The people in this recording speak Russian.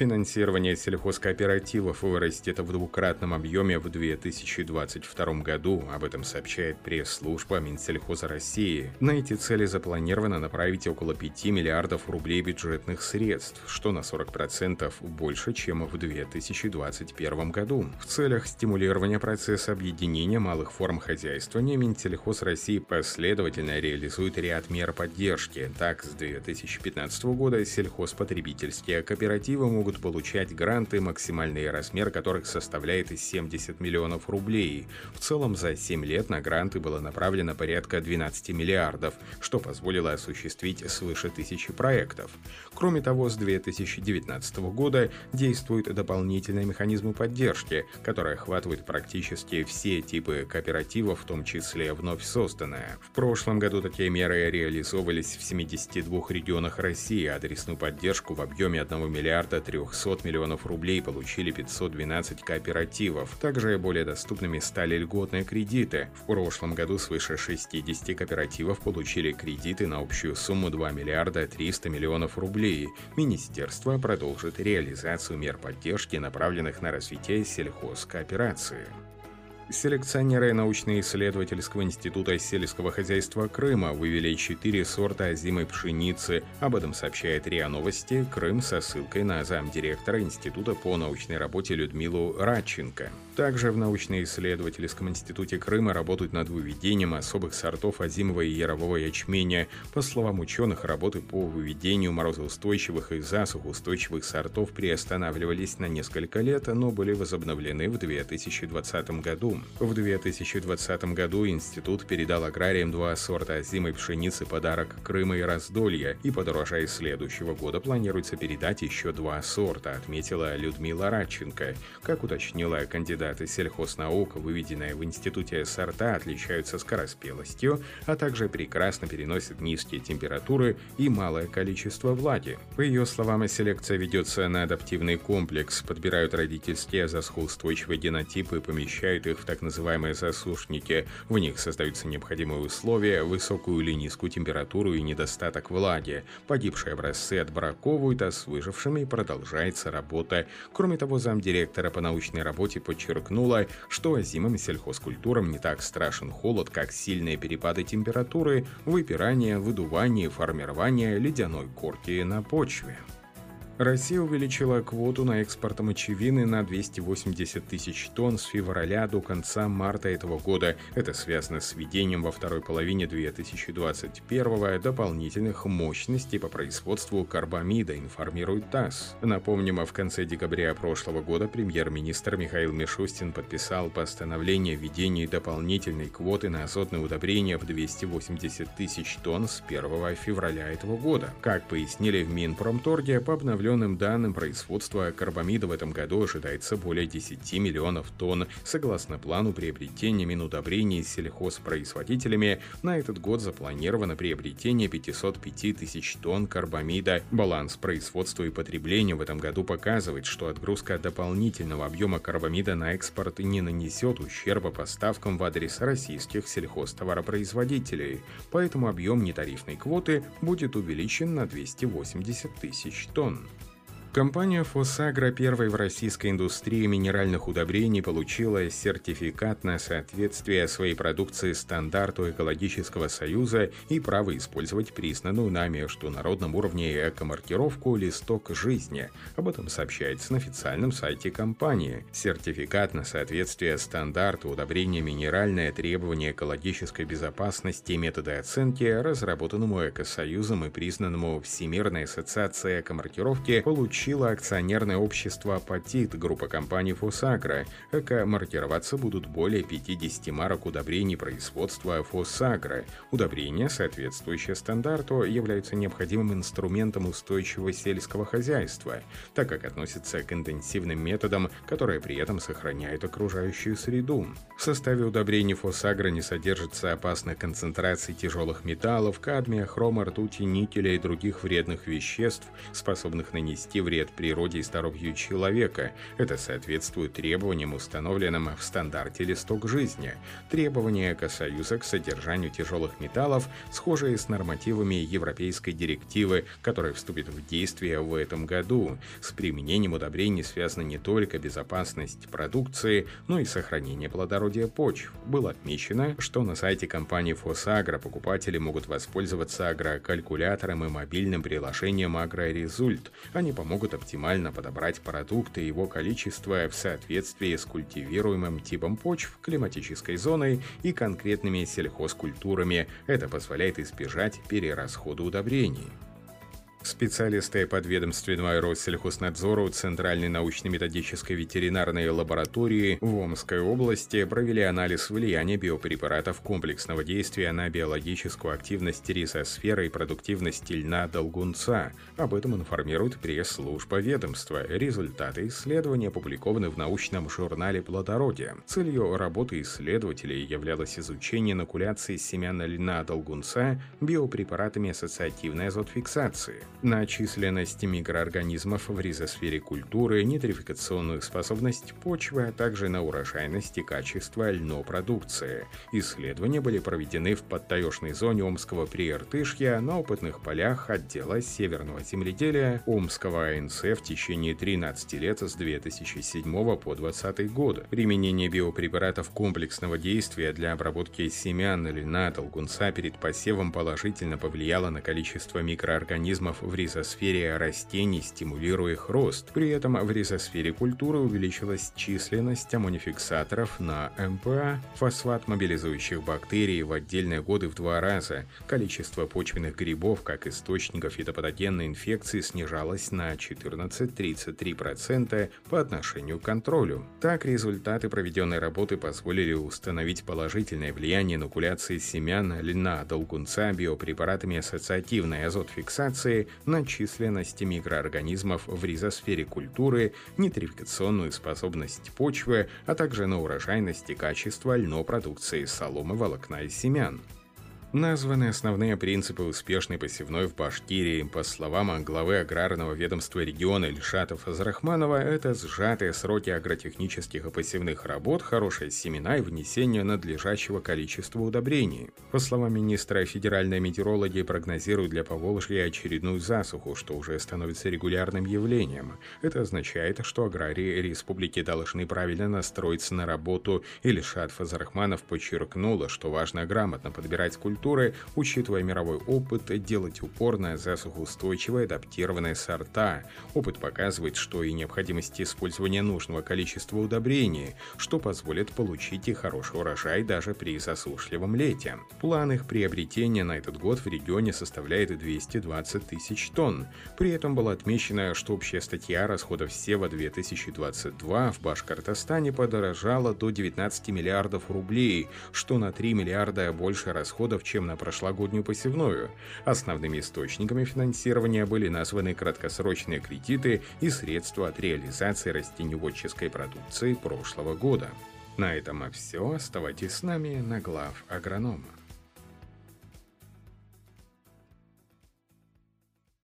Финансирование сельхозкооперативов вырастет в двукратном объеме в 2022 году. Об этом сообщает пресс-служба Минсельхоза России. На эти цели запланировано направить около 5 миллиардов рублей бюджетных средств, что на 40% больше, чем в 2021 году. В целях стимулирования процесса объединения малых форм хозяйствования Минсельхоз России последовательно реализует ряд мер поддержки. Так, с 2015 года сельхозпотребительские кооперативы могут могут получать гранты, максимальный размер которых составляет 70 миллионов рублей. В целом за 7 лет на гранты было направлено порядка 12 миллиардов, что позволило осуществить свыше тысячи проектов. Кроме того, с 2019 года действуют дополнительные механизмы поддержки, которые охватывают практически все типы кооперативов, в том числе вновь созданные. В прошлом году такие меры реализовывались в 72 регионах России, адресную поддержку в объеме 1 миллиарда 3 300 миллионов рублей получили 512 кооперативов. Также более доступными стали льготные кредиты. В прошлом году свыше 60 кооперативов получили кредиты на общую сумму 2 миллиарда 300 миллионов рублей. Министерство продолжит реализацию мер поддержки, направленных на развитие сельхозкооперации. Селекционеры научно-исследовательского института сельского хозяйства Крыма вывели четыре сорта озимой пшеницы. Об этом сообщает РИА Новости Крым со ссылкой на замдиректора Института по научной работе Людмилу Радченко. Также в научно-исследовательском институте Крыма работают над выведением особых сортов озимого и ярового ячменя. По словам ученых, работы по выведению морозоустойчивых и засухоустойчивых сортов приостанавливались на несколько лет, но были возобновлены в 2020 году. В 2020 году институт передал аграриям два сорта озимой пшеницы подарок Крыма и Раздолья, и под урожай следующего года планируется передать еще два сорта, отметила Людмила Радченко. Как уточнила кандидаты сельхознаук, выведенные в институте сорта отличаются скороспелостью, а также прекрасно переносят низкие температуры и малое количество влаги. По ее словам, селекция ведется на адаптивный комплекс, подбирают родительские засухоустойчивые генотипы и помещают их в так называемые засушники. В них создаются необходимые условия, высокую или низкую температуру и недостаток влаги. Погибшие образцы отбраковывают, а с выжившими продолжается работа. Кроме того, замдиректора по научной работе подчеркнула, что озимым сельхозкультурам не так страшен холод, как сильные перепады температуры, выпирание, выдувание, формирование ледяной корки на почве. Россия увеличила квоту на экспорт мочевины на 280 тысяч тонн с февраля до конца марта этого года. Это связано с введением во второй половине 2021 дополнительных мощностей по производству карбамида, информирует ТАСС. Напомним, в конце декабря прошлого года премьер-министр Михаил Мишустин подписал постановление о введении дополнительной квоты на азотные удобрения в 280 тысяч тонн с 1 февраля этого года. Как пояснили в Минпромторге, по обновлению определенным данным, производство карбамида в этом году ожидается более 10 миллионов тонн. Согласно плану приобретения минудобрений сельхозпроизводителями, на этот год запланировано приобретение 505 тысяч тонн карбамида. Баланс производства и потребления в этом году показывает, что отгрузка дополнительного объема карбамида на экспорт не нанесет ущерба поставкам в адрес российских сельхозтоваропроизводителей. Поэтому объем нетарифной квоты будет увеличен на 280 тысяч тонн. Компания «Фосагро» первой в российской индустрии минеральных удобрений получила сертификат на соответствие своей продукции стандарту Экологического союза и право использовать признанную на международном уровне эко-маркировку «Листок жизни». Об этом сообщается на официальном сайте компании. Сертификат на соответствие стандарту удобрения минеральное требование экологической безопасности и методы оценки, разработанному Экосоюзом и признанному Всемирной ассоциацией эко-маркировки, получили получило акционерное общество «Апатит» группа компаний «Фосагро». Эко-маркироваться будут более 50 марок удобрений производства «Фосагро». Удобрения, соответствующие стандарту, являются необходимым инструментом устойчивого сельского хозяйства, так как относятся к интенсивным методам, которые при этом сохраняют окружающую среду. В составе удобрений фосагро не содержится опасных концентраций тяжелых металлов, кадмия, хрома, ртути, никеля и других вредных веществ, способных нанести вред природе и здоровью человека. Это соответствует требованиям, установленным в стандарте «Листок жизни». Требования Экосоюза к содержанию тяжелых металлов схожие с нормативами Европейской директивы, которая вступит в действие в этом году. С применением удобрений связана не только безопасность продукции, но и сохранение плодородия почв. Было отмечено, что на сайте компании «Фосагро» покупатели могут воспользоваться агрокалькулятором и мобильным приложением «Агрорезульт». Они помогут оптимально подобрать продукты и его количество в соответствии с культивируемым типом почв, климатической зоной и конкретными сельхозкультурами. Это позволяет избежать перерасхода удобрений. Специалисты подведомственного Россельхознадзору Центральной научно-методической ветеринарной лаборатории в Омской области провели анализ влияния биопрепаратов комплексного действия на биологическую активность ризосферы и продуктивность льна долгунца. Об этом информирует пресс-служба ведомства. Результаты исследования опубликованы в научном журнале «Плодородие». Целью работы исследователей являлось изучение инокуляции семян льна долгунца биопрепаратами ассоциативной азотфиксации на численность микроорганизмов в ризосфере культуры, нитрификационную способность почвы, а также на урожайность и качество льнопродукции. Исследования были проведены в подтаешной зоне Омского прииртышья на опытных полях отдела северного земледелия Омского АНС в течение 13 лет с 2007 по 2020 год. Применение биопрепаратов комплексного действия для обработки семян льна толкунца перед посевом положительно повлияло на количество микроорганизмов в ризосфере растений, стимулируя их рост. При этом в ризосфере культуры увеличилась численность аммонификсаторов на МПА, фосфат мобилизующих бактерий в отдельные годы в два раза. Количество почвенных грибов как источников фитопатогенной инфекции снижалось на 14-33% по отношению к контролю. Так, результаты проведенной работы позволили установить положительное влияние инокуляции семян льна долгунца биопрепаратами ассоциативной азотфиксации на численность микроорганизмов в ризосфере культуры, нитрификационную способность почвы, а также на урожайность и качество льнопродукции соломы, волокна и семян. Названы основные принципы успешной посевной в Башкирии. По словам главы аграрного ведомства региона Ильшатов Азрахманова, это сжатые сроки агротехнических и посевных работ, хорошие семена и внесение надлежащего количества удобрений. По словам министра, федеральные метеорологи прогнозируют для Поволжья очередную засуху, что уже становится регулярным явлением. Это означает, что аграрии республики должны правильно настроиться на работу. Ильшат Фазрахманов подчеркнула, что важно грамотно подбирать культуру культуры, учитывая мировой опыт, делать упор на засухоустойчивые адаптированные сорта. Опыт показывает, что и необходимость использования нужного количества удобрений, что позволит получить и хороший урожай даже при засушливом лете. План их приобретения на этот год в регионе составляет 220 тысяч тонн. При этом было отмечено, что общая статья расходов сева 2022 в Башкортостане подорожала до 19 миллиардов рублей, что на 3 миллиарда больше расходов, чем на прошлогоднюю посевную. Основными источниками финансирования были названы краткосрочные кредиты и средства от реализации растеневодческой продукции прошлого года. На этом все. Оставайтесь с нами на глав агронома.